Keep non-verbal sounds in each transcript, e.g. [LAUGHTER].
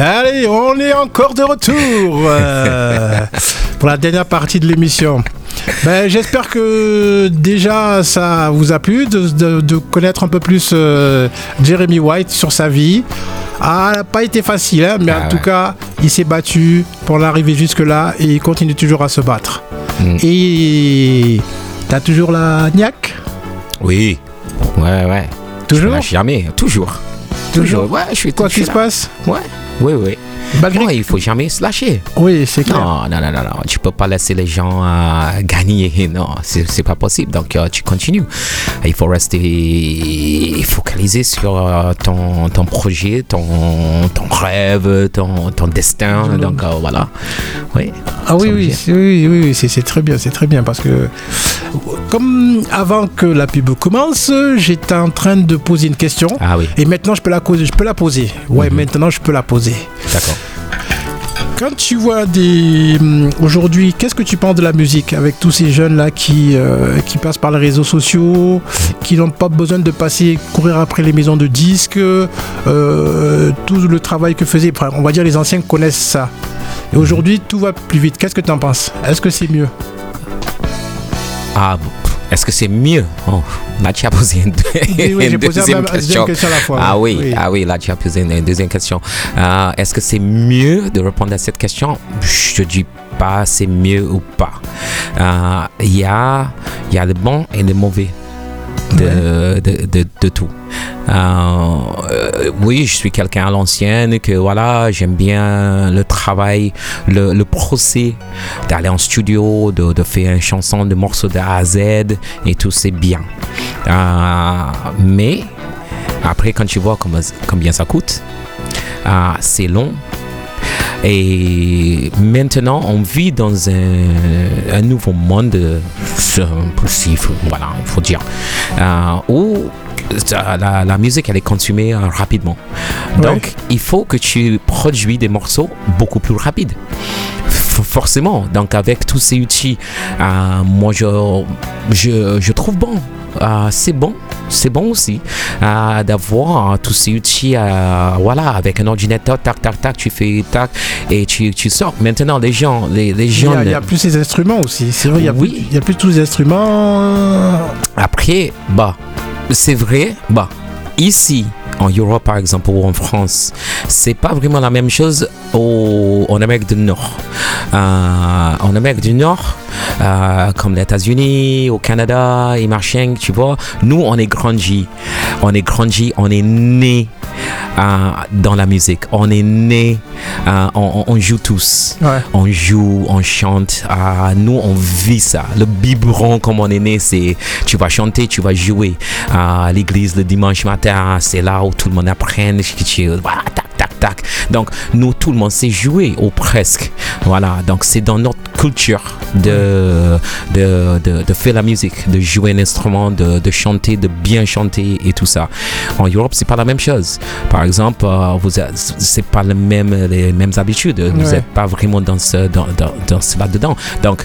Allez, on est encore de retour euh, [LAUGHS] pour la dernière partie de l'émission. Ben, J'espère que déjà ça vous a plu de, connaître un peu plus euh, Jeremy White sur sa vie. Ah, n'a pas été facile, hein, mais en ah tout cas, il s'est battu pour l'arriver jusque-là et il continue toujours à se battre. Mm. Et t'as toujours la niaque? Oui, ouais, ouais. Toujours? Jamais, toujours. Toujours. Ouais, je suis Quoi qu'il se passe Ouais, oui, oui. Malgré... Non, il faut jamais se lâcher. Oui, c'est clair. Non, non, non, non, non, Tu peux pas laisser les gens euh, [LAUGHS] gagner. Non, c'est pas possible. Donc, euh, tu continues. Il faut rester focalisé sur euh, ton, ton projet, ton, ton rêve, ton, ton destin. Donc, voilà. Oui. Ah oui, oui, oui, oui, c'est très bien, c'est très bien parce que comme avant que la pub commence, j'étais en train de poser une question. Ah oui. Et maintenant, je peux la, je peux la poser. Ouais, mhm. maintenant, je peux la poser. D'accord. Quand tu vois des hum, aujourd'hui, qu'est-ce que tu penses de la musique avec tous ces jeunes là qui euh, qui passent par les réseaux sociaux, qui n'ont pas besoin de passer courir après les maisons de disques, euh, tout le travail que faisaient, on va dire les anciens connaissent ça. Et aujourd'hui, tout va plus vite. Qu'est-ce que tu en penses? Est-ce que c'est mieux? Ah, est-ce que c'est mieux? Oh, Là, tu as posé une, deuxième, question. à la fois. Ah oui, ah oui, là, tu as posé une, deuxième question. Euh, est-ce que c'est mieux de répondre à cette question? Je ne dis pas c'est mieux ou pas. Euh, il y, a, y a le bon et le mauvais de, de, de, tout. Euh, oui, je suis quelqu'un à l'ancienne, que voilà, j'aime bien le travail, le, le procès d'aller en studio, de, de, faire une chanson, de morceaux de A à Z, et tout, c'est bien. Euh, mais après, quand tu vois combien ça coûte, euh, c'est long, et maintenant, on vit dans un, nouveau monde, possible, voilà, il faut dire, euh, où la, la, musique elle est consommée euh, rapidement. Donc il faut que tu produis des morceaux beaucoup plus rapides. Forcément, donc avec tous ces outils, euh, moi je, je, je trouve bon euh, c'est bon, c'est bon aussi euh, d'avoir tous ces outils, voilà, avec un ordinateur, tac, tac, tac, tu fais tac et tu, tu sors. Maintenant, les gens, les, les gens. Il y, a, plus ces instruments aussi, c'est vrai, il y, a oui. plus, il y a plus tous les instruments. Après, bah, c'est vrai, bah, ici, en Europe par exemple ou en France, c'est pas vraiment la même chose au, en Amérique du Nord. Euh, en Amérique du Nord, euh, comme les États-Unis, au Canada et machin, tu vois, nous on est grandi, on est grandi, on est né euh, dans la musique, on est né, on, joue tous, on joue, on chante, nous on vit ça. Le biberon comme on est né, c'est tu vas chanter, tu vas jouer. À l'église le dimanche matin, c'est là où tout le monde apprend, voilà, tac, tac, Donc, nous, tout le monde sait jouer, ou presque. Voilà, donc c'est dans notre culture de, de, de, faire la musique, de jouer un instrument, de, de, chanter, de bien chanter et tout ça. En Europe, c'est pas la même chose. Par exemple, euh, vous c'est pas le même, les mêmes habitudes. Vous n'êtes pas vraiment dans, ce, dans, dans, dans cela dedans. Donc,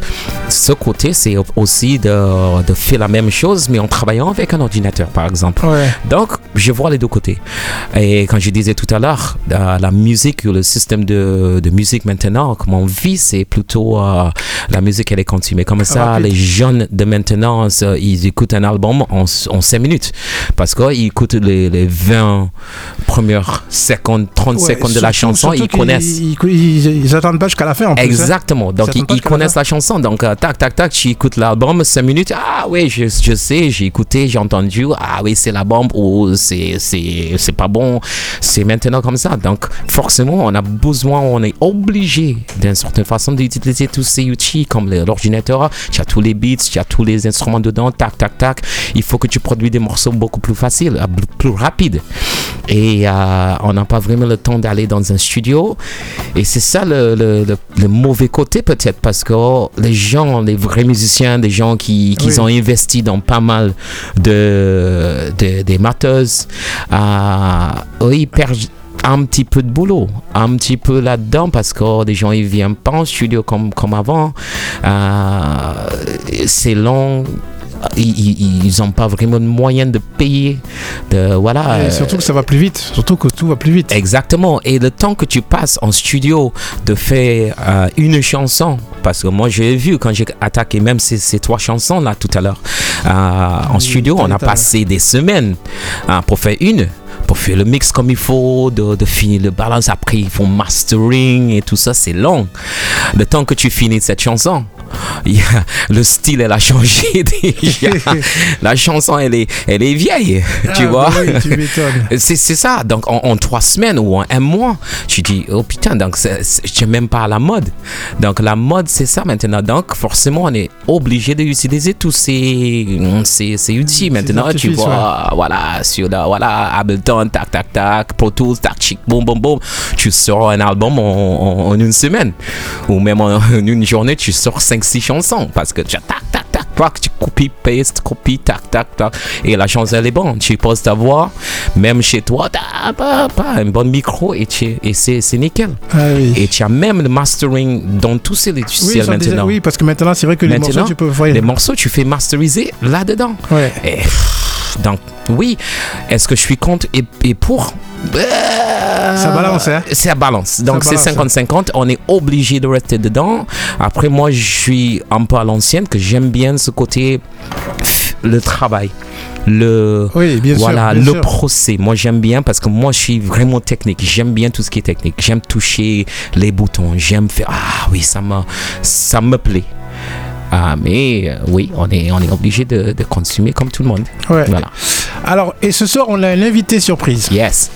ce côté, c'est aussi de, de faire la même chose, mais en travaillant avec un ordinateur, par exemple. Donc, je vois les deux côtés. Et quand je disais tout à l'heure, la musique, le système de, de musique maintenant, comment on vit, c'est plutôt euh, la musique, elle est consommée. Comme ça, les jeunes de maintenant, ils écoutent un album en, en 5 minutes. Parce qu'ils écoutent les, les 20 premières secondes, 30 secondes de la chanson, ils connaissent. Ils, n'attendent pas jusqu'à la fin. En plus, hein. Exactement. Donc, ils, connaissent la, chanson. Donc, euh, tac, tac, tac, tu écoutes l'album, 5 minutes. Ah oui, je, je sais, j'ai écouté, j'ai entendu. Ah oui, c'est la bombe ou c'est pas bon. C'est maintenant comme ça. Donc, forcément, on a besoin, on est obligé d'une certaine façon d'utiliser tous ces outils comme l'ordinateur. Tu as tous les beats, tu as tous les instruments dedans, tac, tac, tac. Il faut que tu produis des morceaux beaucoup plus faciles, euh, plus rapides. Et euh, on n'a pas vraiment le temps d'aller dans un studio. Et c'est ça le, le, mauvais côté peut-être parce que les gens, les vrais musiciens, des gens qui, qui ont investi dans pas mal de, des matteuses, euh, ils perdent un petit peu de boulot, un petit peu là-dedans parce que des gens ils viennent pas en studio comme, comme avant. Euh, c'est long ils n'ont pas vraiment de moyens de payer. De, voilà. Et surtout que ça va plus vite. Surtout que tout va plus vite. Exactement. Et le temps que tu passes en studio de faire euh, une chanson, parce que moi j'ai vu quand j'ai attaqué même ces, ces, trois chansons là tout à l'heure euh, en studio, on a passé des semaines hein, pour faire une pour faire le mix comme il faut, de, de, finir le balance. Après, ils font mastering et tout ça, c'est long. Le temps que tu finis cette chanson, [LAUGHS] le style, elle a changé [LAUGHS] déjà. La chanson, elle est, elle est vieille, tu Ah, vois. bah oui, tu m'étonnes. [LAUGHS] C'est c'est ça. Donc, en, en trois semaines ou en un mois, tu dis, oh putain, donc je même pas à la mode. Donc, la mode, c'est ça maintenant. Donc, forcément, on est obligé d'utiliser tous ces, ces, ces outils maintenant. Tu vois, voilà, sur la, voilà, Ableton, tac, tac, tac, Pro Tools, tac, chic, boum, boum, boum. Tu sors un album en, en- en une semaine. Ou même en, en une journée, tu sors 5-6 chansons. Parce que tu tac, tac, tac, tac, tu copies, paste, copie, tac, tac, tac. Et la chanson, elle est bonne. Tu poses ta voix, même chez toi, un bon micro et, tu- et c'est c'est nickel. Ah oui. Et tu as même le mastering dans tous ces oui, logiciels déjà- maintenant. oui, parce que maintenant, c'est vrai que les Maintenant, morceaux, tu peux. ouais. Les morceaux, tu fais masteriser là-dedans. Ouais. Et, pff, donc, oui, est-ce que je suis contre et, et pour? Ça balance, hein? à balance. Donc, Ça c'est balance, 50-50. On est obligé de rester dedans. Après, moi, je suis un peu à l'ancienne, que j'aime bien ce côté, le travail. Le, Oui, bien sûr. voilà, bien le sûr. procès. Moi, j'aime bien parce que moi, je suis vraiment technique. J'aime bien tout ce qui est technique. J'aime toucher les boutons. J'aime faire. Ah oui, ça me, ça me plaît. Ah, mais euh, oui, on est, on est obligé de, de consommer comme tout le monde. Ouais. Voilà. Alors, et ce soir, on a un invité surprise. Yes.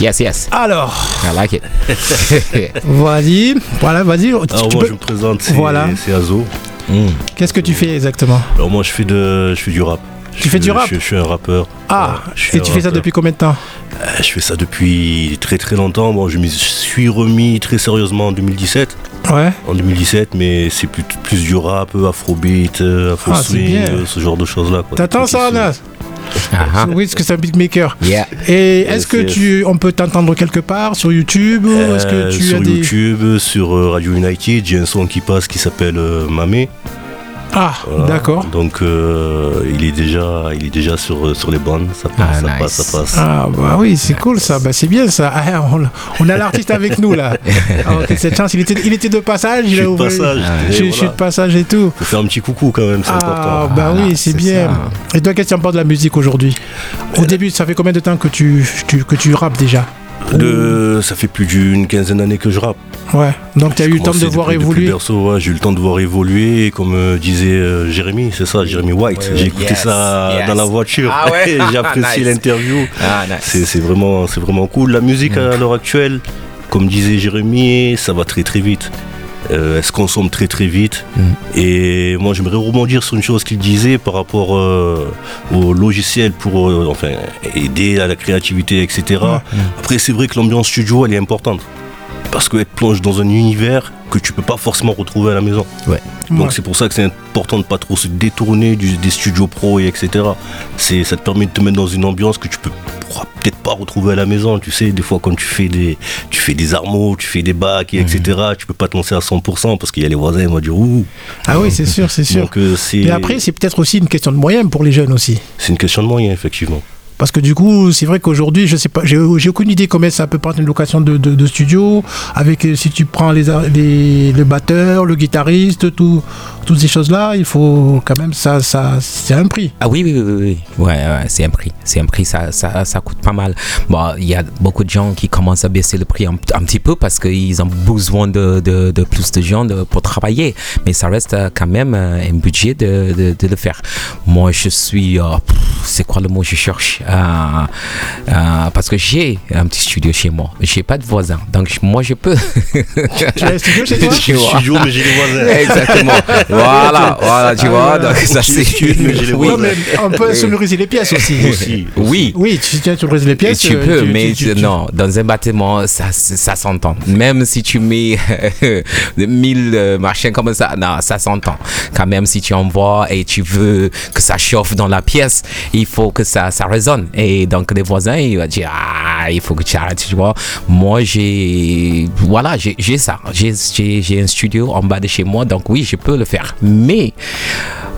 Yes, yes. Alors, I like it. [LAUGHS] vas-y. Voilà, vas-y. Alors tu moi peux- je me présente, c'est Voilà. c'est Azo. Mm. Qu'est-ce que tu fais exactement? Alors moi je fais de je fais du rap. Tu Je fais du rap je, je suis un rappeur. Ah, Ouais, je suis et tu fais ça depuis combien de temps Euh, Je fais ça depuis très très longtemps. Bon, je me suis remis très sérieusement en 2017. Ouais. En 2017, mais c'est plus, plus du rap, afrobeat, euh, afro Ah, swing, euh, ce genre de choses là. T'attends ça, Anas Ah, ah. Oui, parce que c'est un beatmaker. Yeah. Et est-ce que tu, on peut t'entendre quelque part sur YouTube ou est-ce que tu sur as des YouTube, sur Radio United, j'ai un son qui passe qui s'appelle euh, Mamé. Ah, Voilà. d'accord. Donc euh, il est déjà, il est déjà sur, euh, sur les bandes. Ça passe, Ah, ça nice. passe, ça passe. Ah bah oui, c'est cool ça. Bah c'est bien ça. Ah, on, on a l'artiste avec nous là. [LAUGHS] Ah, ok, cette chance, il était, il était de passage. Je il suis a de passage. Je, suis de passage et tout. Faut faire un petit coucou quand même, c'est Ah important. bah oui, c'est c'est bien. ça. Et toi, qu'est-ce que tu en penses de la musique aujourd'hui? Au début, ça fait combien de temps que tu, tu- que tu rappes déjà? Ça fait plus d'une quinzaine d'années que je rappe. Ouais. Donc tu as eu le temps de voir évoluer. ouais, j'ai eu le temps de voir évoluer. Et comme euh, disait euh, Jérémy, c'est ça, Jérémy White. Ouais, j'ai écouté yes, ça yes. dans la voiture. Ah ouais [LAUGHS] j'ai apprécié Nice. l'interview. Ah, nice. C'est c'est vraiment, c'est vraiment cool. La musique à l'heure actuelle, comme disait Jérémy, ça va très très vite. Euh, elle se consomme très très vite. Mm. Et moi, j'aimerais rebondir sur une chose qu'il disait par rapport euh, au logiciel pour euh, enfin, aider à la créativité, etc. Après, c'est vrai que l'ambiance studio, elle est importante. Parce qu'elle te plonge dans un univers que tu peux pas forcément retrouver à la maison. Donc Ouais. c'est pour ça que c'est important de pas trop se détourner du- des studios pro et etc. C'est, ça te permet de te mettre dans une ambiance que tu peux pourras peut-être pas retrouver à la maison. Tu sais, des fois quand tu fais des, tu fais des armeaux, tu fais des bacs, et etc. Tu peux pas te lancer à 100% parce qu'il y a les voisins, ils vont dire ouh. Ah oui, c'est sûr, c'est sûr. Donc euh, c'est, Mais après, c'est peut-être aussi une question de moyens pour les jeunes aussi. c'est une question de moyens effectivement. Parce que du coup, c'est vrai qu'aujourd'hui, je sais pas, j'ai aucune idée combien ça peut prendre une location de, studio, avec euh, si tu prends les, les, le batteur, le guitariste, tout, toutes ces choses-là, il faut quand même, ça, ça, c'est un prix. Ah oui, oui, oui, oui. Ouais, ouais, c'est un prix. C'est un prix, ça, ça, ça coûte pas mal. Bon, il y a beaucoup de gens qui commencent à baisser le prix un, petit peu parce qu'ils ont besoin de, de, plus de gens pour travailler. Mais ça reste euh, quand même euh, un budget de, le faire. Moi, je suis. c'est quoi le mot je cherche? Parce que j'ai un petit studio chez moi. J'ai pas de voisins. Donc, moi, je peux. [LAUGHS] Tu as un studio chez [LAUGHS] toi. Studio, mais j'ai les voisins. Exactement. Voilà, voilà, tu Ah, vois. voilà. Donc, ça, c'est. Oui. Non, mais on peut sonoriser les pièces aussi. Aussi. Oui. Oui, tu tiens, tu sonorises les pièces. tu euh, peux, tu- mais tu- tu- non, dans un bâtiment, ça, ça s'entend. Même si tu mets [LAUGHS] 1000 euh, machins comme ça, non, ça s'entend. Quand même, si tu envoies et tu veux que ça chauffe dans la pièce, il faut que ça, ça résonne. Et donc, les voisins, ils vont dire, ah, il faut que tu arrêtes, tu vois. Moi, j'ai, voilà, j'ai ça. J'ai- un studio en bas de chez moi, donc oui, je peux le faire. Mais,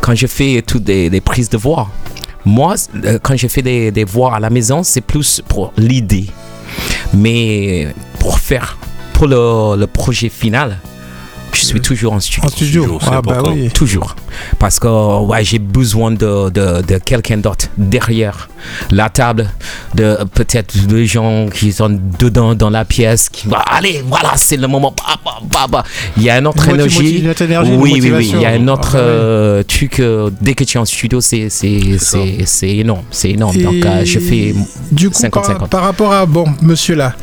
quand je fais toutes des prises de voix, moi, euh, quand je fais des, voix à la maison, c'est plus pour l'idée. Mais pour faire, pour le, projet final, suis toujours en studio. En Ah bah oui. Toujours. Parce que ouais, j'ai besoin de, de, de quelqu'un d'autre derrière la table, de peut-être des gens qui sont dedans dans la pièce. Qui, bah, allez, voilà, c'est le moment. Bah, bah. Il y a une autre Une moti- énergie. une autre énergie, une oui, oui, oui. motivation. Il y a un autre Ah euh, truc. euh, dès que tu es en studio, c'est c'est- ça. c'est- c'est énorme. C'est énorme. Donc, Et euh, je fais. Du coup, par, 50-50. par rapport à, bon, monsieur là,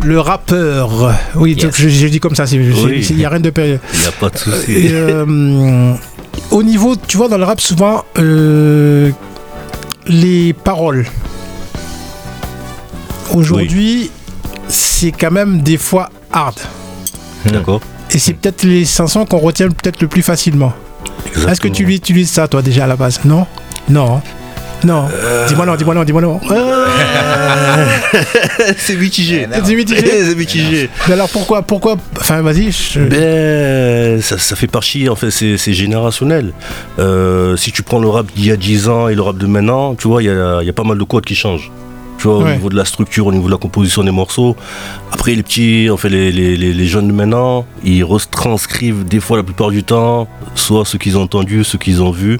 le rappeur, oui, Yes. je, je dis comme ça, il Oui. n'y a rien de périlleux. Il n'y a pas de souci. euh, au niveau, tu vois, dans le rap, souvent, euh, les paroles. Aujourd'hui, c'est quand même des fois hard. D'accord Et c'est peut-être les chansons qu'on retient peut-être le plus facilement. Est-ce que tu utilises ça, toi, déjà à la base? Non? Non Non. Dis-moi non, dis-moi non, dis-moi non. Euh, [LAUGHS] C'est mitigé. C'est mitigé. C'est mitigé. mais alors pourquoi Pourquoi Enfin, vas-y. je- Ben, ça, ça fait partie, en fait, c'est c'est générationnel. Euh, si tu prends le rap d'il y a 10 ans et le rap de maintenant, tu vois, il y a, il y a pas mal de codes qui changent. Tu vois, Ouais. au niveau de la structure, au niveau de la composition des morceaux. Après, les petits, en fait, les, les, les, les jeunes de maintenant, ils retranscrivent des fois, la plupart du temps, soit ce qu'ils ont entendu, ce qu'ils ont vu.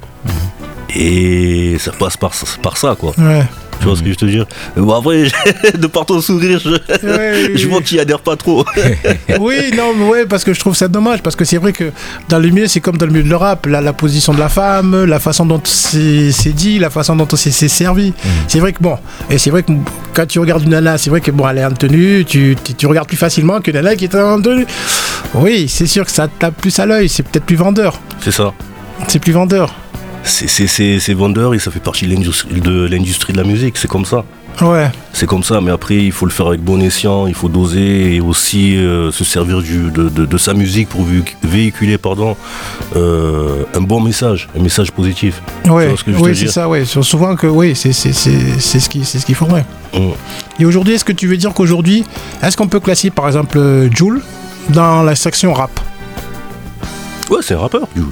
Et ça passe par, par ça, quoi. Ouais. Tu vois ce que je te dire Bon, après, [LAUGHS] de par ton sourire, je, Ouais, je vois y adhères pas trop. [LAUGHS] Oui, non, mais ouais, parce que je trouve ça dommage, parce que c'est vrai que dans le milieu, c'est comme dans le milieu de le rap, la, la position de la femme, la façon dont c'est dit, la façon dont c'est servi. C'est vrai que bon, et c'est vrai que quand tu regardes une nana, c'est vrai que bon, elle est en tenue, tu, tu, tu regardes plus facilement qu'une nana qui est en tenue. Oui, c'est sûr que ça tape plus à l'œil, c'est peut-être plus vendeur. C'est ça. C'est plus vendeur. C'est- C'est c'est- c'est vendeur et ça fait partie de l'industrie de la musique, c'est comme ça. Ouais, C'est comme ça, mais après il faut le faire avec bon escient, il faut doser et aussi euh, se servir du, de, de- de sa musique pour vé- véhiculer pardon, euh, un bon message, un message positif. ouais, vois ce que je veux oui, c'est ça, ouais. Sou- Souvent que oui, c'est c'est- c'est- c'est ce qui c'est ce qu'il faudrait. Mm. Et aujourd'hui, est-ce que tu veux dire qu'aujourd'hui, est-ce qu'on peut classer par exemple euh, Joule dans la section rap? Ouais, c'est un rappeur. Jules.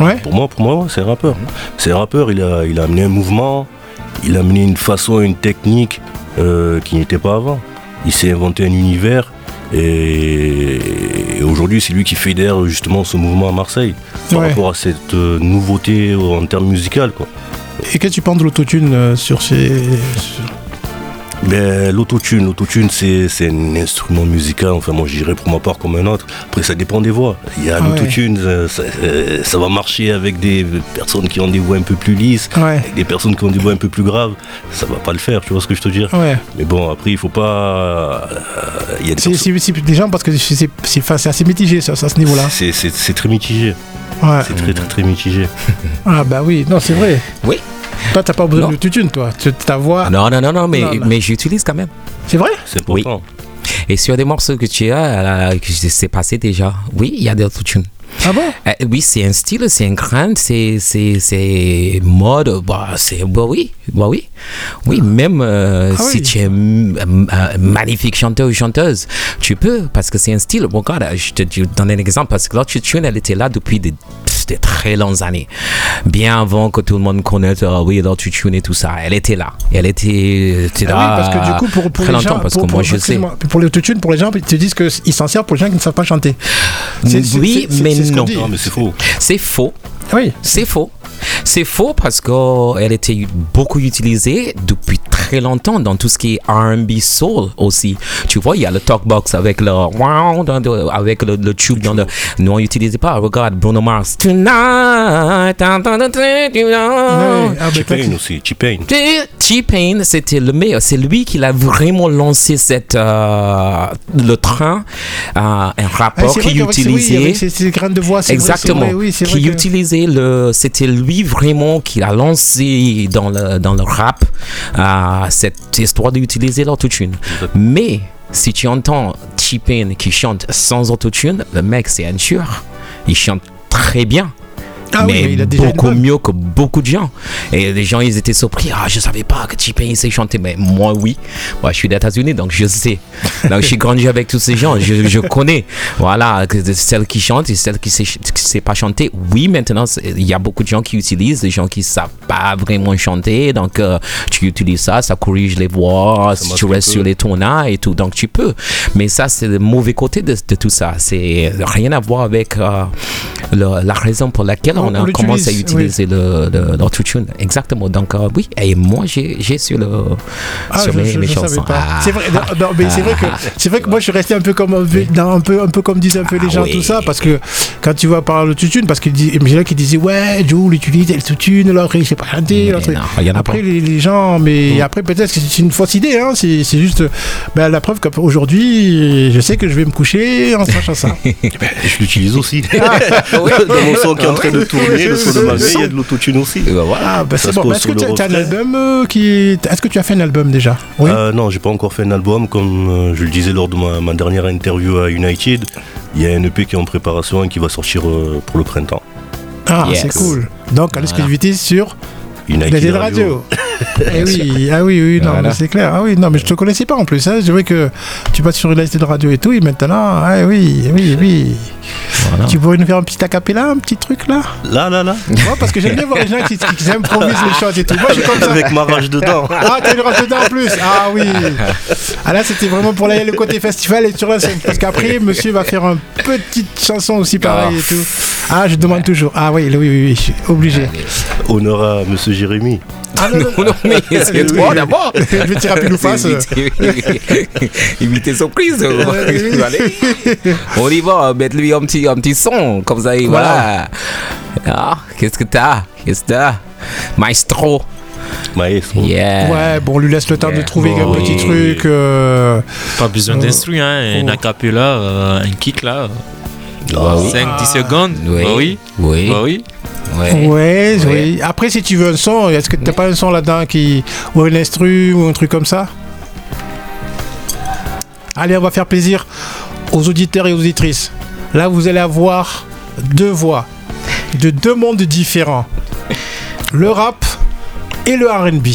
Ouais. Pour moi, pour moi, c'est un rappeur. C'est un rappeur. Il a, il a amené un mouvement, il a amené une façon, une technique euh, qui n'était pas avant. Il s'est inventé un univers. Et, et aujourd'hui, c'est lui qui fédère justement ce mouvement à Marseille par Ouais. rapport à cette euh, nouveauté en termes musicaux. Quoi. Et qu'est-ce que tu penses de l'autotune euh, sur ces. sur- Ben, l'autotune, l'autotune, c'est, c'est un instrument musical, enfin moi je dirais pour ma part comme un autre. Après ça dépend des voix. Il y a Ah ouais. l'autotune, euh, ça, ça va marcher avec des personnes qui ont des voix un peu plus lisses, Ouais, avec des personnes qui ont des voix un peu plus graves. Ça va pas le faire, tu vois ce que je te dis ouais. Mais bon, après il faut pas... euh, Il y a des C'est personnes- c'est- c'est des gens parce que c'est c'est- c'est- enfin, c'est assez mitigé ça, ça, à ce niveau-là. c'est, c'est, c'est très mitigé. Ouais. C'est très très très mitigé. Ah bah oui, non, c'est vrai. Oui. Toi, t'as pas besoin Non. de tutune, toi. Tu- Ta voix. Non, non, non, non, mais, Non, mais j'utilise quand même. C'est vrai? C'est important. Et sur des morceaux que tu as, euh, que c'est passé déjà, oui, il y a des autotunes. Ah bon? Euh, oui, c'est un style, c'est un grain, c'est, c'est, c'est mode, bah, c'est, bah oui, bah oui. Oui, même euh, Ah si oui. tu es un, un- un magnifique chanteur ou chanteuse, tu peux, parce que c'est un style. Bon, regarde, je te je te donne un exemple, parce que l'autotune, elle était là depuis des, des très longues années. Bien avant que tout le monde connaisse, euh, oui, l'autotune et tout ça. Elle était là. Elle était, était Ah là. oui, parce que du coup, pour, pour très les longtemps, gens, parce pour, que pour- moi, je sais. pour l'autotune, pour les gens, ils te disent qu'ils s'en servent pour les gens qui ne savent pas chanter. Oui, mais non. mais c'est faux. C'est faux. Oui. C'est faux. C'est faux parce qu'elle était beaucoup utilisée depuis très longtemps dans tout ce qui est R&B soul aussi. Tu vois, il y a le talkbox avec le avec le, le tube dans le. Nous on n'utilisait pas. Regarde Bruno Mars. Tonight. dun. ah, T-Pain aussi, T-Pain. T-Pain, c'était le meilleur. C'est lui qui l'a vraiment lancé cette, euh, le train. euh, un Ah, rapport vrai qui oui, utilisait. graines de voix, Exactement. vrai, oui, qui que- utilisait le. C'était lui vraiment qui a lancé dans le, dans le rap euh, cette histoire d'utiliser l'autotune. Mais si tu entends T-Pain qui chante sans autotune, le mec c'est un tueur. Il chante très bien. Ah oui, mais il a déjà beaucoup mieux que beaucoup de gens. Et les gens, ils étaient surpris. Ah, je savais pas que T-Pain sait chanter. Mais moi, oui. Moi, je suis des États-Unis, donc je sais. Donc, j'ai grandi avec tous ces gens. Je, je connais. Voilà, celles qui chantent et celles qui ne savent pas chanter. Oui, maintenant, il y a beaucoup de gens qui utilisent, des gens qui savent pas vraiment chanter. Donc, euh, tu utilises ça, ça corrige les voix, Ça tu restes sur les tons et tout. Donc, tu peux. Mais ça, c'est le mauvais côté de, de tout ça. C'est rien à voir avec euh, le- la raison pour laquelle On- on, a on commencé à l'utilise, utiliser le, le, l'autotune. Exactement. Donc, euh, oui. Et moi, j'ai j'ai sur, le, Ah, sur je, mes, je- mes je chansons. Ah. C'est vrai, non, non, mais c'est vrai que [LAUGHS] c'est vrai que moi je suis resté un peu comme un peu, dans un peu un peu comme disaient un peu les Ah gens oui. tout ça parce que quand tu vois par l'autotune parce qu'il dit mais là qui disaient ouais Joe utilise l'autotune l'autre il sait pas rien à après les, les gens mais après peut-être que c'est une fausse idée hein, c'est c'est juste ben, la preuve qu'aujourd'hui je sais que je vais me coucher en sachant ça [LAUGHS] Je l'utilise aussi. Ah. [LAUGHS] Dans mon son qui est en train de tourner, le son de ma vie, il y a de l'autotune aussi. Et ben voilà. ah bah Ça c'est bon est-ce que tu as, un album euh, qui est-ce que tu as fait un album déjà? Oui Euh, non, j'ai pas encore fait un album. Comme euh, je le disais lors de ma, ma dernière interview à United, il y a un EP qui est en préparation et qui va sortir euh, pour le printemps. ah yes. c'est cool donc à l'exclusivité sur United United Radio. Eh oui, ah oui, oui, non, Voilà. c'est clair. Ah oui, non, mais je te connaissais pas en plus. Hein. Je vois que tu passes sur United Radio et tout, et maintenant, ah oui, oui, oui. Voilà. Tu pourrais nous faire un petit acapella, un petit truc là? Là, là, là, Moi, parce que j'aime bien voir les gens qui, qui, improvisent les choses et tout. Moi, je suis comme ça. avec ma rage dedans. Ah, t'as une race dedans en plus Ah oui Ah là, c'était vraiment pour aller le côté festival et sur la scène. Parce qu'après, monsieur va faire une petite chanson aussi pareil et tout. Ah, je demande toujours. Ah oui, oui, oui, oui, je suis obligé. Honneur à Monsieur Jérémy. Ah non, non, Non, mais c'est toi d'abord. je vais tirer à pile ou face. Imiter surprise. Allez. On y va, mettre lui un petit, un petit son, comme ça, voilà. Ah, qu'est-ce que t'as? Qu'est-ce que t'as? Maestro. Maestro. Yeah. Ouais, bon, on lui laisse le temps de Yeah. trouver un Bon, petit oui. truc. euh, Pas besoin Oh. d'instru, hein. Un Oh. acapella, euh, un kick là. Ah, oui. 5-10 secondes. Oui. Bah oui. Oui. Bah oui. Ouais. Ouais, Ouais. oui. Après, si tu veux un son, est-ce que t'as pas un son là-dedans qui. ou un instru ou un truc comme ça? Allez, on va faire plaisir aux auditeurs et aux auditrices. Là, vous allez avoir deux voix de deux mondes différents le rap et le RB.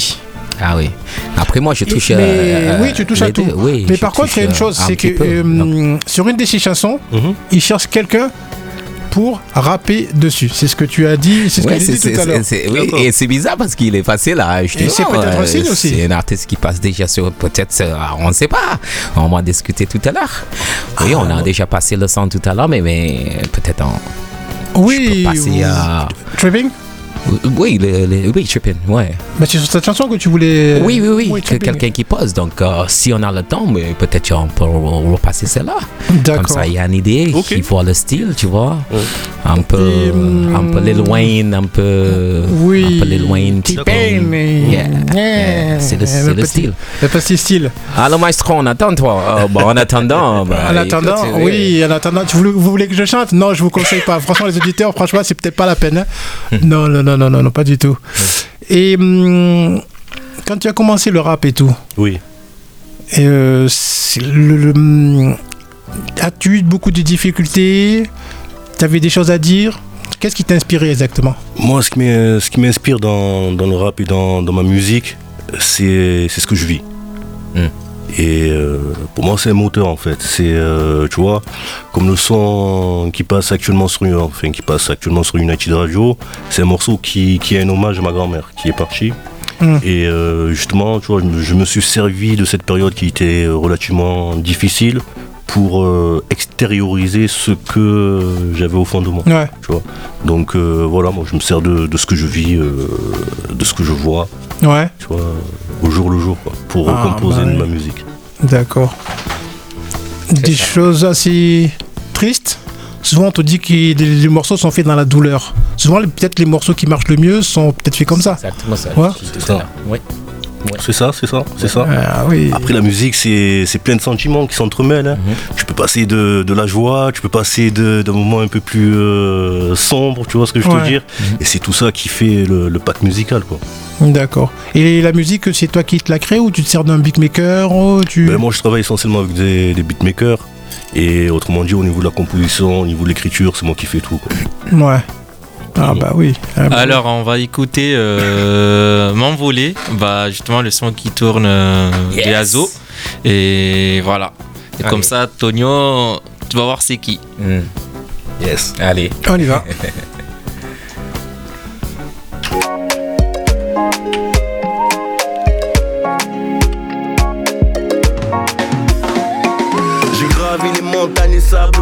Ah oui. Après, moi, je touche Mais- euh, oui, tu touches à tout. Oui, Mais par contre, il y a une chose, un c'est que euh, sur une de ces chansons, Mhm. il cherche quelqu'un pour rapper dessus. C'est ce que tu as dit, c'est ce Ouais, que dit tout à l'heure. oui, et c'est bizarre parce qu'il est facile là. Je te Et c'est peut-être un euh, aussi. C'est un artiste qui passe déjà sur peut-être, euh, on ne sait pas. On va discuter tout à l'heure. Oui, on Ah. a déjà passé le son tout à l'heure, mais, mais peut-être on Oui, je peux passer à. Tripping? Oui, le, le- oui, tripping, ouais. Mais c'est sur cette chanson que tu voulais. Oui, oui, oui, que quelqu'un qui pose. Donc, euh, si on a le temps, peut-être on peut re- repasser celle-là. Comme D'accord. ça, il y a une idée, Ok. il voit le style, tu vois. Un peu, Et, hum, un peu Lil Wayne, un peu, Oui. un peu Lil Wayne, T-Pain, C'est le, c'est le le petit- style. Le petit style. Alors, maestro, on attend, toi. Euh, bon, en [LAUGHS] attendant. bah, en attendant, écoute, oui, en attendant, tu voulais- vous voulez que je chante? Non, je vous conseille pas. Franchement, les auditeurs, franchement, c'est peut-être pas la peine. hein. [LAUGHS] non, non, non, non, non, non, pas du tout. Et hum, quand tu as commencé le rap et tout, Oui. euh, c'est le- le, hum, as-tu eu beaucoup de difficultés? Tu avais des choses à dire? Qu'est-ce qui t'a inspiré exactement? Moi, ce qui m'in- ce qui m'inspire dans, dans le rap et dans, dans ma musique, c'est c'est ce que je vis. Mm. Et euh, pour moi, c'est un moteur en fait. C'est, euh, tu vois, comme le son qui passe actuellement sur, enfin, qui passe actuellement sur United Radio, c'est un morceau qui, qui est un hommage à ma grand-mère qui est partie. Mm. Et euh, justement, tu vois, je me, je me suis servi de cette période qui était relativement difficile pour euh, extérioriser ce que j'avais au fond de moi. Ouais. Tu vois. Donc euh, voilà, moi je me sers de, de ce que je vis, euh, de ce que je vois, Ouais, tu vois, au jour le jour, quoi, pour Ah, composer bah de oui. ma musique. d'accord. Des choses assez tristes Souvent, on te dit que les, les morceaux sont faits dans la douleur. Souvent, peut-être les morceaux qui marchent le mieux sont peut-être faits comme ça. Exactement ça. Ouais. Tout ça. à C'est ça, c'est ça, c'est ça. Ah oui. Après la musique, c'est plein de sentiments qui s'entremêlent. hein. Tu peux passer de, de la joie, tu peux passer d'un moment un peu plus euh, sombre, tu vois ce que je Ouais. veux dire Et c'est tout ça qui fait le, le pack musical, quoi. D'accord. Et la musique, c'est toi qui te la crée ou tu te sers d'un beatmaker ou tu... Ben, moi, je travaille essentiellement avec des, des beatmakers. Et autrement dit, au niveau de la composition, au niveau de l'écriture, c'est moi qui fais tout. Quoi. Ouais. Ah bah oui. Ah bah Alors, on va écouter euh, M'envoler. Bah, justement, le son qui tourne euh, Yes. des Azo. Et voilà. Et Allez. comme ça, Tonio, tu vas voir c'est qui. Hmm. Yes. Allez. oui. On y va. [LAUGHS] J'ai gravi les montagnes et sables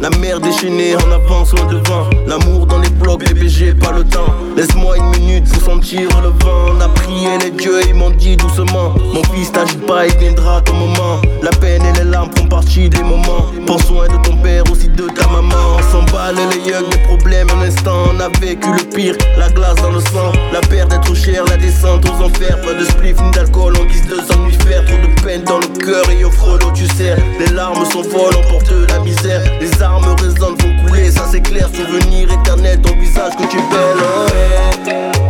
La mer déchaînée en avance loin devant. L'amour dans les blocs, bébé, j'ai pas le temps. Laisse-moi une minute pour sentir le vent. On a prié les dieux, ils m'ont dit doucement. Mon fils, t'agite pas, il viendra ton moment. La peine et les larmes font partie des moments. Prends soin de ton père, aussi de ta maman. On s'emballe les yugs, des problèmes un instant. On a vécu le pire, la glace dans le sang. La perte d'être cher, la descente aux enfers. Pas de spliff ni d'alcool en guise de somnifère. Trop de peine dans le cœur et au frelot tu sers. Les larmes sont folles, on porte la misère. Les armes résonnent, vont couler, ça c'est clair. Souvenir éternel, ton visage que tu es belle. oh.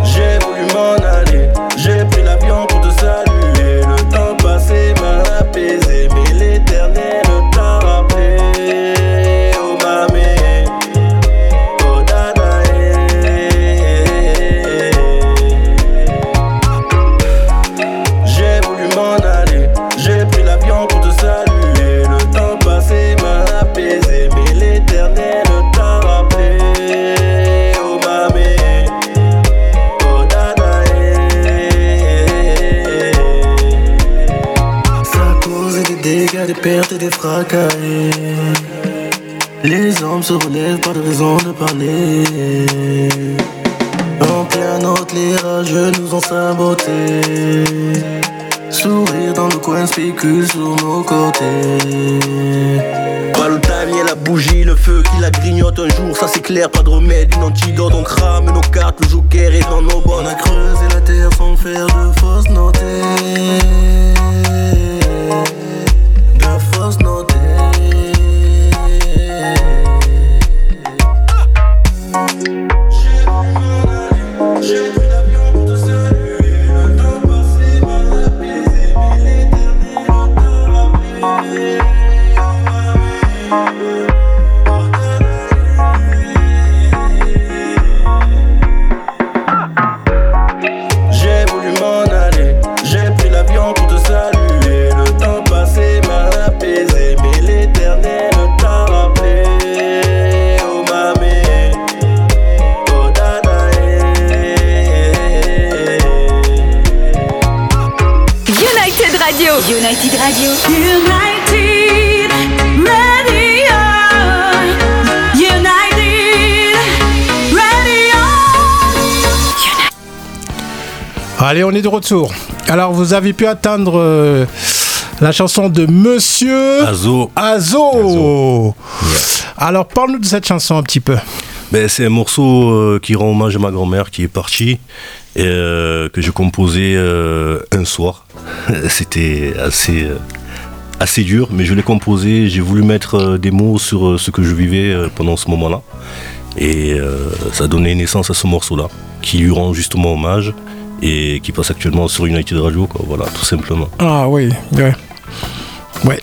J'ai voulu m'en aller, j'ai pris l'avion pour te saluer. Le temps passé m'a apaisé, pertes et des fracas. Les hommes se relèvent, pas de raison de parler. En plein autre, les rageux nous ont sabotés. Sourire dans le coin spécule sur nos côtés. Pas le timing et la bougie, le feu qui la grignote un jour, ça c'est clair, pas de remède, une antidote, on crame nos cartes, le joker est dans nos bonnes. On a creusé la terre sans faire de fausses notées. Allez, on est de retour. Alors, vous avez pu attendre euh, la chanson de Monsieur Azo. Azo. Azo. Alors, parle-nous de cette chanson un petit peu. Ben, c'est un morceau euh, qui rend hommage à ma grand-mère qui est partie et euh, que j'ai composé euh, un soir. [LAUGHS] C'était assez, assez dur, mais je l'ai composé. J'ai voulu mettre des mots sur ce que je vivais pendant ce moment-là. Et euh, ça a donné naissance à ce morceau-là, qui lui rend justement hommage et qui passe actuellement sur United Radio, quoi. Voilà, tout simplement. Ah oui, ouais. Ouais.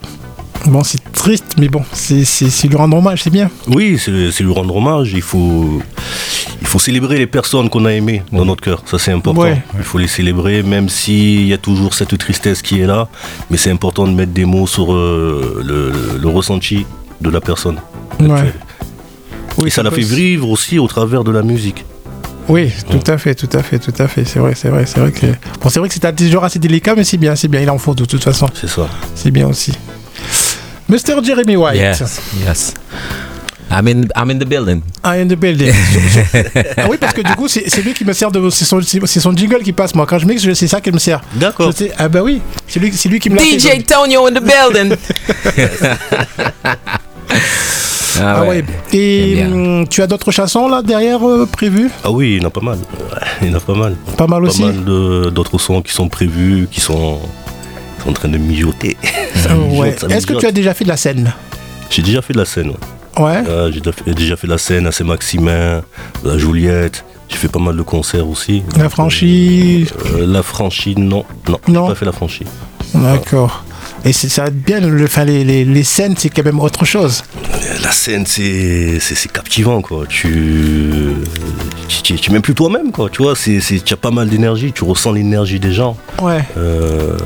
Bon, c'est triste, mais bon, c'est lui rendre hommage, c'est bien. Oui, c'est lui rendre hommage. Il faut, il faut célébrer les personnes qu'on a aimées dans notre cœur. Ça, c'est important. Ouais. Il faut les célébrer, même s'il y a toujours cette tristesse qui est là. Mais c'est important de mettre des mots sur euh, le, ressenti de la personne. Ouais. Oui, Et ça l'a fait vivre aussi au travers de la musique. Oui, tout à fait, tout à fait, tout à fait. C'est vrai, c'est vrai, c'est vrai que. Bon, c'est vrai que c'est un toujours assez délicat, mais c'est bien, c'est bien. Il en faut de toute façon. C'est ça. C'est bien aussi. Mr. Jeremy White. Yes, yes. I'm in, I'm in the building. I am the building. [LAUGHS] ah oui, parce que du coup, c'est lui qui me sert de. C'est son, son jingle qui passe, moi. Quand je mixe, c'est ça qui me sert. D'accord. Ah bah oui, c'est lui, c'est lui qui me l'a fait. DJ Tonyo in the building. [LAUGHS] Ah ouais. Et hum, tu as d'autres chansons là derrière euh, prévues? Ah oui, il y en a pas mal. Il y en a pas mal. Pas mal Pas aussi. mal de- d'autres sons qui sont prévus, qui sont, qui sont en train de mijoter. [LAUGHS] Ouais. ça Est-ce que tu as déjà fait de la scène? J'ai déjà fait de la scène. ouais. Ouais. Euh, j'ai déjà fait, déjà fait la scène à Saint-Maximin, la Juliette. J'ai fait pas mal de concerts aussi. La franchise. Euh, la franchie, non. Non, Non. j'ai pas fait la franchie. D'accord. Et ça va être bien, le, enfin, les, les, les scènes, c'est quand même autre chose. La scène, c'est captivant, quoi. Tu, tu, tu- même plus toi-même, quoi. Tu vois, c'est tu as pas mal d'énergie, tu ressens l'énergie des gens. Ouais. Euh,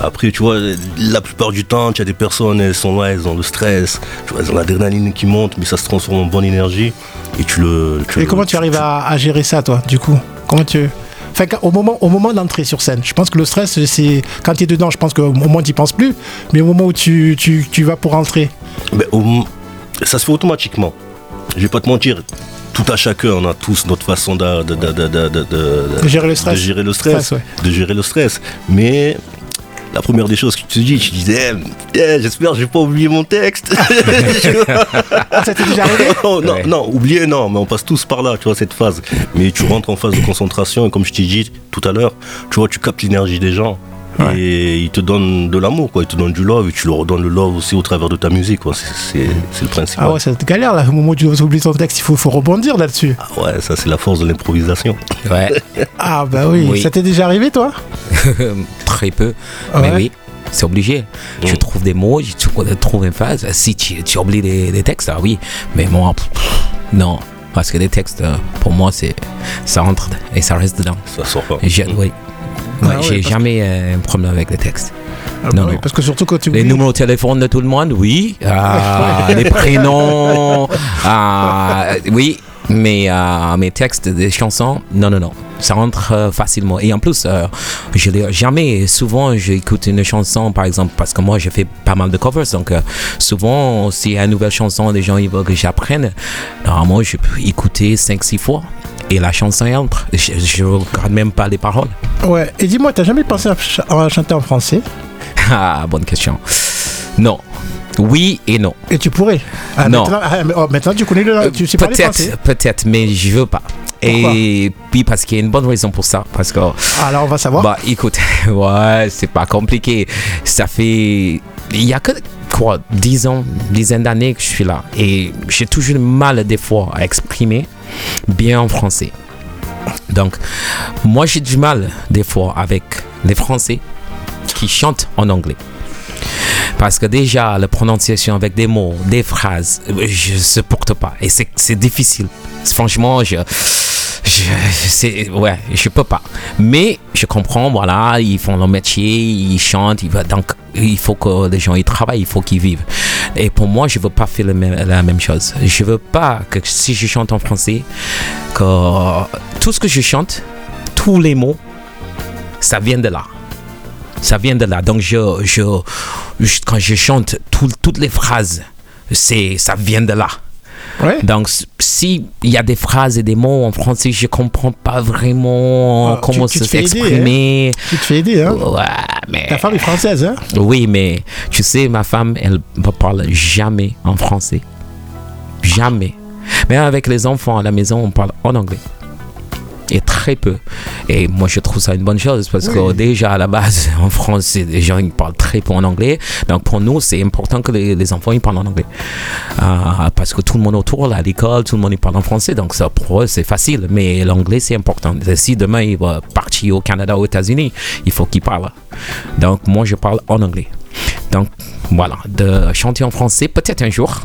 après, tu vois, la plupart du temps, tu as des personnes, elles sont là, elles ont le stress, tu vois, elles ont l'adrénaline qui monte, mais ça se transforme en bonne énergie. Et tu le. Et comment tu arrives à, à gérer ça, toi, du coup? Comment tu. Enfin, au moment, au moment d'entrer sur scène, je pense que le stress, c'est. Quand tu es dedans, je pense qu'au moment, tu penses plus. Mais au moment où tu, tu, tu vas pour entrer. Au- ça se fait automatiquement. Je vais pas te mentir. Tout à chacun, on a tous notre façon de, de, de, de, gérer le stress. de gérer le stress, Stress, de gérer le stress. Mais la première des choses que tu te dis, tu disais, Eh, j'espère que je vais pas oublier mon texte. [LAUGHS] Ah, ça t'est déjà arrivé non, [LAUGHS] non, Ouais. non, oublier, non, mais on passe tous par là, tu vois, cette phase. Mais tu rentres en phase de concentration, et comme je t'ai dit tout à l'heure, tu vois, tu captes l'énergie des gens. Ouais. Et ils te donnent de l'amour, quoi. Ils te donnent du love, et tu leur redonnes le love aussi au travers de ta musique, quoi. C'est- le principe. Ah ouais, c'est galère là. Au moment où tu dois oublier ton texte, il faut, faut rebondir là-dessus. Ah ouais, ça c'est la force de l'improvisation. Ouais, [LAUGHS] Ah bah oui. Oui. Ça t'est déjà arrivé, toi [LAUGHS] très peu. Ah Mais oui, c'est obligé. Je Mm. trouve des mots, je trou- trouve une phase. Si tu, tu oublies des, des textes, ah oui. Mais moi, pff, non. Parce que les textes, euh, pour moi, c'est ça rentre et ça reste dedans. Ça sort pas. J'ai- oui. Ah Ouais, j'ai jamais euh, un problème avec les textes. Ah Non, bah oui, non. Parce que surtout quand tu Les numéros de téléphone de tout le monde, oui. Ah, les prénoms, ah, oui. Mais euh, mes textes des chansons, non, non, non. Ça rentre euh, facilement. Et en plus, euh, je jamais. Souvent, j'écoute une chanson, par exemple, parce que moi, je fais pas mal de covers. Donc, euh, souvent, a une nouvelle chanson, les gens ils veulent que j'apprenne. Normalement, je peux écouter 5-6 fois. Et la chanson elle entre. Je, je regarde même pas les paroles. Ouais. Et dis-moi, t'as jamais pensé à, ch- à chanter en français? [LAUGHS] Ah, bonne question. Non. Oui et non. Et tu pourrais. Ah, Non. Maintenant, ah, oh, maintenant tu connais le. Tu sais. Peut-être, peut-être, mais je veux pas. Et puis parce qu'il y a une bonne raison pour ça. Parce que, Ah, Alors on va savoir. bah écoute, [LAUGHS] ouais, c'est pas compliqué. Ça fait. Il y a que quoi, 10 ans, dizaine d'années que je suis là. Et j'ai toujours mal des fois à exprimer bien en français. Donc, moi j'ai du mal des fois avec les Français qui chantent en anglais. Parce que déjà, la prononciation avec des mots, des phrases, je ne supporte pas. Et c'est difficile. Franchement, je. Je, ouais, je peux pas. Mais je comprends, voilà, ils font leur métier, ils chantent, ils, donc il faut que les gens y travaillent, il faut qu'ils vivent. Et pour moi, je veux pas faire la même chose. Je veux pas que si je chante en français, que tout ce que je chante, tous les mots, ça vient de là. Ça vient de là. Donc, je, je- quand je chante tout- toutes les phrases, c'est, ça vient de là. Ouais. Donc, s- si il y a des phrases et des mots en français, je comprends pas vraiment Ah, tu- comment tu fais aider, s'exprimer. Tu te fais aider, hein Ouais, mais Ta femme est française, hein oui, mais tu sais, ma femme, elle ne parle jamais en français. Jamais. Mais avec les enfants à la maison, on parle en anglais. Et très peu. Et moi, je trouve ça une bonne chose parce que déjà, à la base, [LAUGHS] en France, c'est des gens qui parlent très peu en anglais. Donc, pour nous, c'est important que les, les enfants ils parlent en anglais. Ah, parce que tout le monde autour, là, à l'école, tout le monde il parle en français. Donc, ça, pour eux, c'est facile. Mais l'anglais, c'est important. Si demain, il va partir au Canada, aux États-Unis, il faut qu'il parle. Donc, moi, je parle en anglais. Donc, voilà, de chanter en français, peut-être un jour.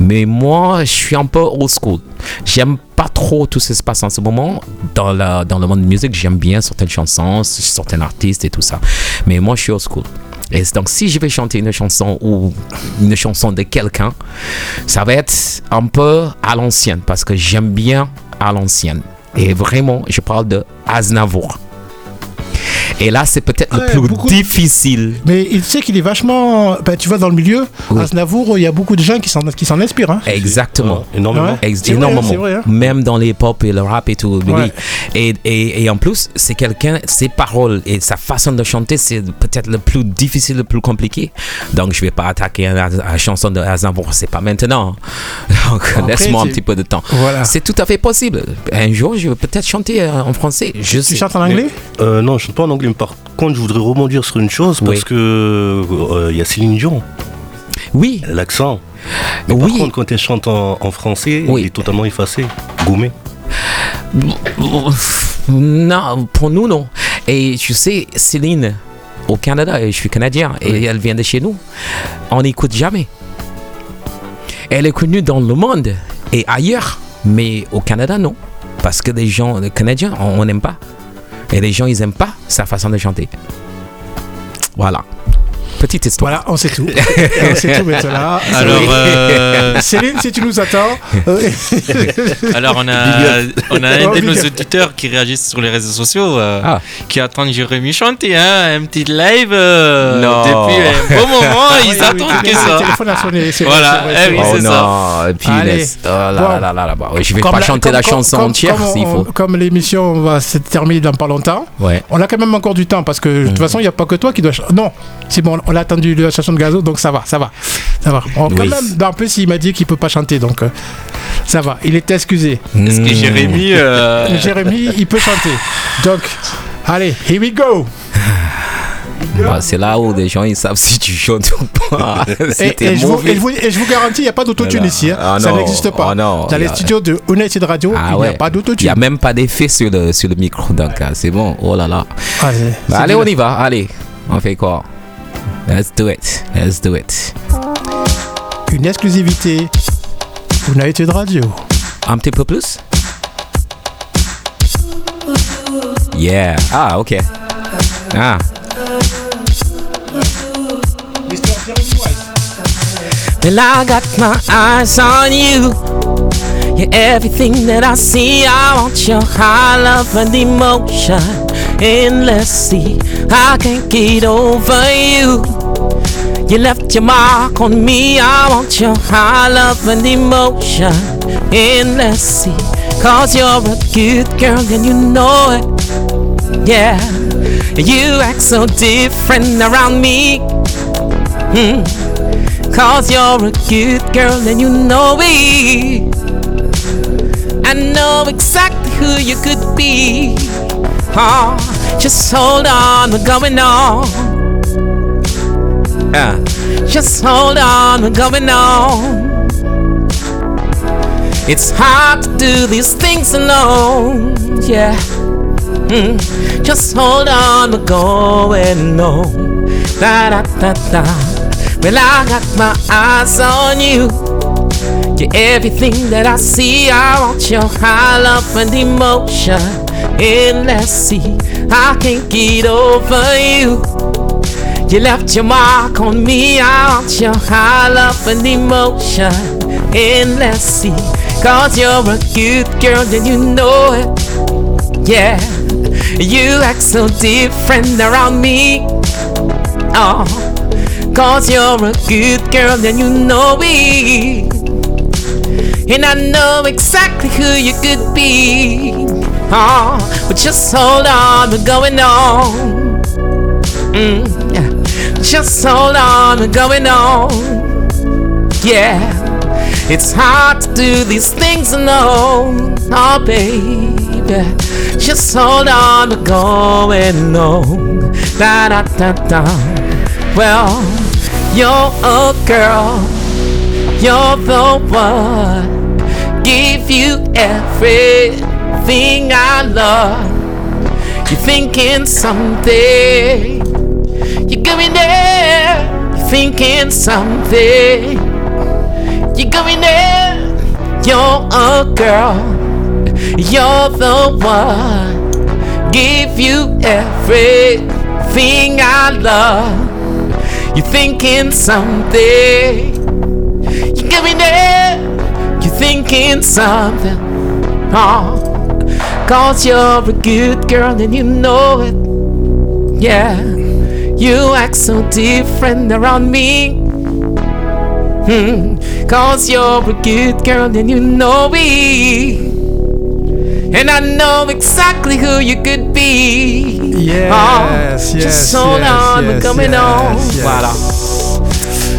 Mais moi, je suis un peu old school. J'aime pas trop tout ce qui se passe en ce moment. Dans, le monde de la musique, j'aime bien certaines chansons, certains artistes et tout ça. Mais moi, je suis old school. Et donc, si je vais chanter une chanson ou une chanson de quelqu'un, ça va être un peu à l'ancienne parce que j'aime bien à l'ancienne. Et vraiment, je parle de Aznavour. Et là, c'est peut-être Ouais, le plus beaucoup- difficile. Mais il sait qu'il est vachement. Ben, tu vois, dans le milieu, Oui. Aznavour, il y a beaucoup de gens qui s'en, qui s'en inspirent. Hein. Exactement. Énormément. Ouais. Ex- C'est vrai, énormément. c'est vrai, hein. Même dans les pop et le rap et tout. Ouais. Et, et, et en plus, c'est quelqu'un, ses paroles et sa façon de chanter, c'est peut-être le plus difficile, le plus compliqué. Donc, je vais pas attaquer la, la chanson de Aznavour, c'est pas maintenant. [LAUGHS] Donc, Après, laisse-moi un petit peu de temps. Voilà. C'est tout à fait possible. Un jour, je vais peut-être chanter euh, en français. Je Tu sais. chantes en anglais? Euh, non, je chante pas en anglais, mais par contre, je voudrais rebondir sur une chose parce Oui. que euh, il y a Céline Dion, Oui, l'accent. Mais par contre, quand elle chante en, en français, Oui. il est totalement effacé, gommé. Non, pour nous, non. Et tu sais, Céline, au Canada et je suis canadien et elle vient de chez nous. On n'écoute jamais. Elle est connue dans le monde et ailleurs, mais au Canada, non. Parce que les gens, les Canadiens, on n'aime pas. Et les gens, ils aiment pas sa façon de chanter. Voilà. Petite histoire. Voilà, on sait tout. [LAUGHS] on sait tout maintenant. [LAUGHS] Alors, euh, Céline, si tu nous attends, [LAUGHS] alors on a, on a un de nos auditeurs qui réagissent sur les réseaux sociaux, euh, Ah. qui attend Jérémy chanter, hein, un petit live euh, Non. depuis un bon moment, ils oui, oui, attendent oui, que le ça. téléphone a sonné, Voilà, eh c'est oui, vrai, oh non, et puis Allez. laisse. Oh là Bon. là là là là. Je vais Comme pas la- chanter comme- la chanson comme- entière s'il faut. Comme l'émission va se terminer dans pas longtemps, Ouais. on a quand même encore du temps parce que de toute façon, il n'y a pas que toi qui dois. Non, c'est bon, on a attendu la chanson de Gazo, donc ça va, ça va. Ça va. On- quand Oui. même, dans un peu, s'il m'a dit qu'il peut pas chanter, donc euh, ça va. Il est excusé. Est-ce que Mm. Jérémy... euh, [LAUGHS] Jérémy, il peut chanter. Donc, allez, here we go. Bah, c'est là où les gens ils savent si tu chantes ou pas. Et, [LAUGHS] je vous, mauvais. et je vous- et je vous garantis, il n'y a pas d'autotune Voilà. ici. hein. Ah ça n'existe pas. ah non, Dans il les studios de United Radio, Ah il n'y ouais. a pas Il n'y d'autotune. a même pas d'effet sur le, sur le micro, donc euh, c'est bon. Oh là là. Allez, Bah, allez, on y va. Allez, on fait quoi? Let's do it. Let's do it. Une exclusivité United Radio. Un petit peu plus? Yeah. Ah, ok. Ah. Well, I got my eyes on you. You're everything that I see. I want your high love and emotion. Endlessly, I can't get over you. You left your mark on me. I want your high love and emotion. Endlessly, cause you're a good girl and you know it. Yeah, you act so different around me. Hmm. Cause you're a good girl and you know it. I know exactly who you could be. Oh, just hold on, we're going on. Uh, just hold on, we're going on. It's hard to do these things alone, yeah. Mm, Just hold on, we're going on. Da da da da. Well, I got my eyes on you. You're everything that I see. I want your high love and emotion. Endlessly, I can't get over you. You left your mark on me. I want your high love and emotion. Endlessly, cause you're a good girl and you know it. Yeah, you act so different around me. Oh, cause you're a good girl and you know it. And I know exactly who you could be. Oh, but just hold on, we're going on. Mm. Just hold on, we're going on. Yeah, it's hard to do these things alone. Oh, baby, just hold on, we're going on. Da da da da. Well, you're a girl, you're the one. Give you everything I love. You're thinking something. You're going there. You're thinking something. You're going there. You're a girl. You're the one. Give you everything I love. You're thinking something. You're going there. You're thinking something. Oh, cause you're a good girl and you know it. Yeah, you act so different around me. Hmm, cause you're a good girl and you know it. And I know exactly who you could be. Yes, Oh, yes, just hold yes, on, we're coming yes, on. yes. Voilà.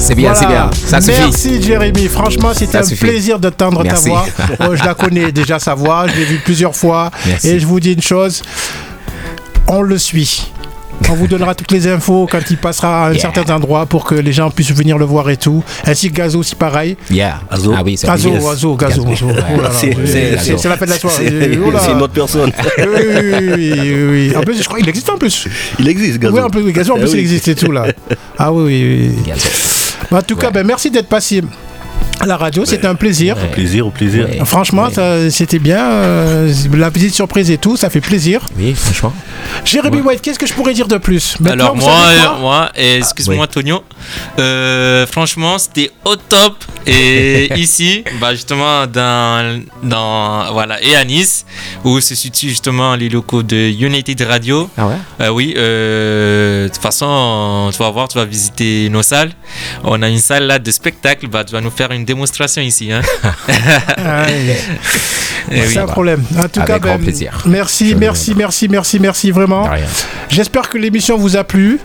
C'est bien, c'est bien. Ça suffit. Merci Jérémy. Franchement, c'était Ça un suffit. plaisir de tendre ta voix. Oh, [LAUGHS] je la connais déjà sa voix. Je l'ai vue plusieurs fois. Merci. Et je vous dis une chose. On le suit. On vous donnera toutes les infos quand il passera à un Yeah. certain endroit pour que les gens puissent venir le voir et tout. Ainsi que Gazo aussi pareil. Yeah. Azo. Ah oui, c'est Gazo, yes. Gazo, Gazo. Gazo. Oh C'est- la fête de la soirée. C'est Oh c'est une autre personne. Oui, oui, oui. [LAUGHS] En plus, je crois qu'il existe en plus. Il existe, Gazo. Oui, en plus, oui, Gazo, en Ah plus, il existe et tout là. [LAUGHS] Ah oui, oui, oui. Gazo. Bah, en tout cas, ben, merci d'être passé à la radio. C'était un plaisir. Ouais. Au plaisir, au plaisir. Ouais. Franchement, c'était bien. euh, la petite surprise et tout, ça fait plaisir. Oui, franchement. Jérémy White, qu'est-ce que je pourrais dire de plus? Maintenant, Alors moi, euh, moi, excuse-moi Tonio, euh, franchement c'était au top et [LAUGHS] ici, bah justement dans, dans voilà et à Nice où se situent justement les locaux de United Radio. Ah ouais? Euh, oui, euh, de toute façon, tu vas voir, tu vas visiter nos salles. On a une salle là de spectacle, bah tu vas nous faire une démonstration ici. Hein. [LAUGHS] Ah, oui. Eh oui. C'est un problème. En tout Avec cas, grand ben, plaisir. merci, Je merci, merci, merci, merci vraiment. J'espère que l'émission vous a plu.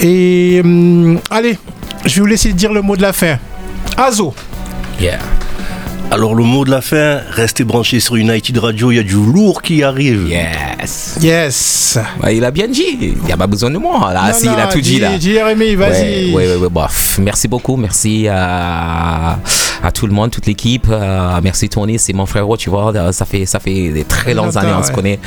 Et hum, allez, je vais vous laisser dire le mot de la fin. Azo. Yeah. Alors, le mot de la fin, restez branchés sur United Radio, il y a du lourd qui arrive. Yes. Yes. Bah, il a bien dit. Il n'y a pas besoin de moi. Là, Non, si, il a tout dit dis- là. dis, Jérémy, vas-y. Ouais, ouais, ouais, ouais, bof. Merci beaucoup. Merci à, à tout le monde, toute l'équipe. Euh, merci Tony, c'est mon frérot, tu vois. Euh, Ça fait, ça fait des très longues Longtemps, années, on se connaît.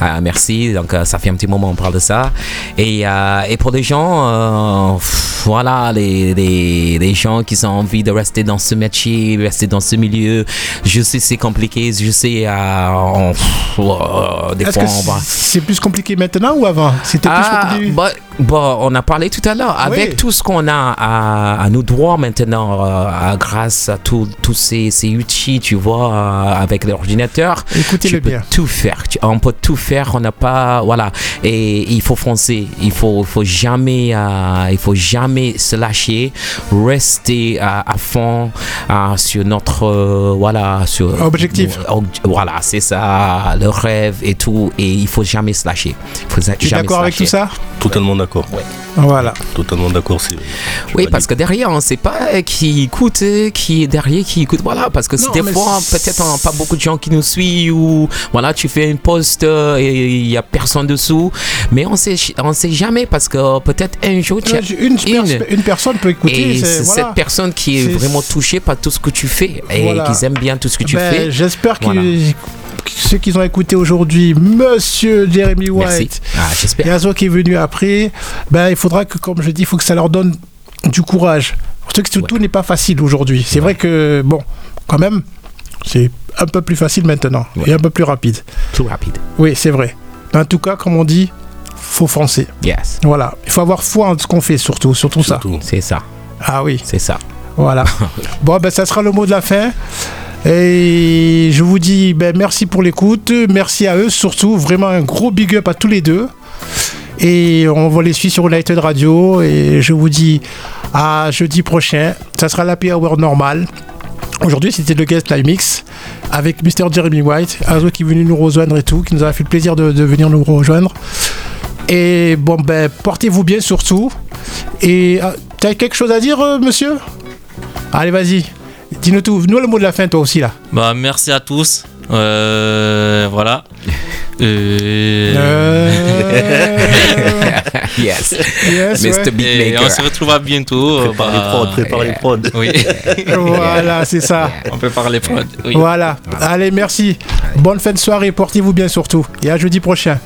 Euh, merci. Donc, euh, ça fait un petit moment, on parle de ça. Et, euh, et pour des gens, euh, voilà, les, les, les gens qui ont envie de rester dans ce métier, rester dans ce milieu, je sais c'est compliqué, je sais, euh, on- euh, des fois, que on va. c'est plus compliqué maintenant ou avant? C'était plus Ah, bah, bah, on a parlé tout à l'heure. Avec tout ce qu'on a à, à nos droits maintenant, euh, grâce à tous ces, ces outils, tu vois, euh, avec l'ordinateur, tu peux bien. tout faire. Tu- on peut tout faire. On n'a pas, voilà. Et il faut foncer. Il faut, faut jamais, euh, il faut jamais se lâcher. Rester à, à fond sur notre, euh, voilà, sur Objectif. Ob- Voilà, c'est ça, le rêve et tout. Et il faut jamais se lâcher. Faut Tu es d'accord avec tout ça Totalement d'accord. Voilà. Totalement d'accord. c'est- Oui, parce que derrière, on ne sait pas qui écoute, euh, qui est derrière, qui écoute. Voilà, parce que Non, des fois, peut-être on a pas beaucoup de gens qui nous suivent ou voilà, tu fais une post euh, et il y a personne dessous. Mais on sait, on sait jamais parce que peut-être un jour, tu as Une, pers- une personne peut écouter. et c'est- c'est voilà. cette personne qui est, vraiment touchée par tout ce que tu fais et Voilà. Qu'ils aiment bien tout ce que tu Ben, fais. J'espère que Voilà. que ceux qui ont écouté aujourd'hui, Monsieur Jeremy. White, Ah, j'espère. et Azo qui est venu après, ben, il faudra que, comme je dis, il faut que ça leur donne du courage. Surtout que tout, tout n'est pas facile aujourd'hui. C'est vrai que, bon, quand même, c'est un peu plus facile maintenant et un peu plus rapide. Plus rapide. Oui, c'est vrai. En tout cas, comme on dit, faut foncer. Yes. Voilà. Il faut avoir foi en ce qu'on fait, surtout, surtout ça. Surtout. C'est ça. Ah oui. C'est ça. Voilà. [LAUGHS] bon, ben, ça sera le mot de la fin. Et je vous dis ben, merci pour l'écoute. Merci à eux, surtout. Vraiment un gros big up à tous les deux. Et on va les suivre sur United Radio. Et je vous dis à jeudi prochain. Ça sera l'happy hour normal. Aujourd'hui, c'était le guest live mix avec Mr. Jeremy White, Azo qui est venu nous rejoindre et tout, qui nous a fait le plaisir de, de venir nous rejoindre. Et bon, ben, portez-vous bien surtout. Et ah, t'as quelque chose à dire, euh, monsieur? Allez, vas-y. Dis-nous tout. Nous, le mot de la fin, toi aussi, là. Bah merci à tous. Euh, voilà. [LAUGHS] Euh, Euh, [LAUGHS] yes. yes, Mr. ouais. Et on se retrouve à bientôt. Prépare les Bah, prods, prépare les prods. [LAUGHS] Oui, Voilà, c'est ça. on peut parler prod. Oui. Voilà. Allez, merci. Bonne fin de soirée. Portez-vous bien surtout. Et à jeudi prochain.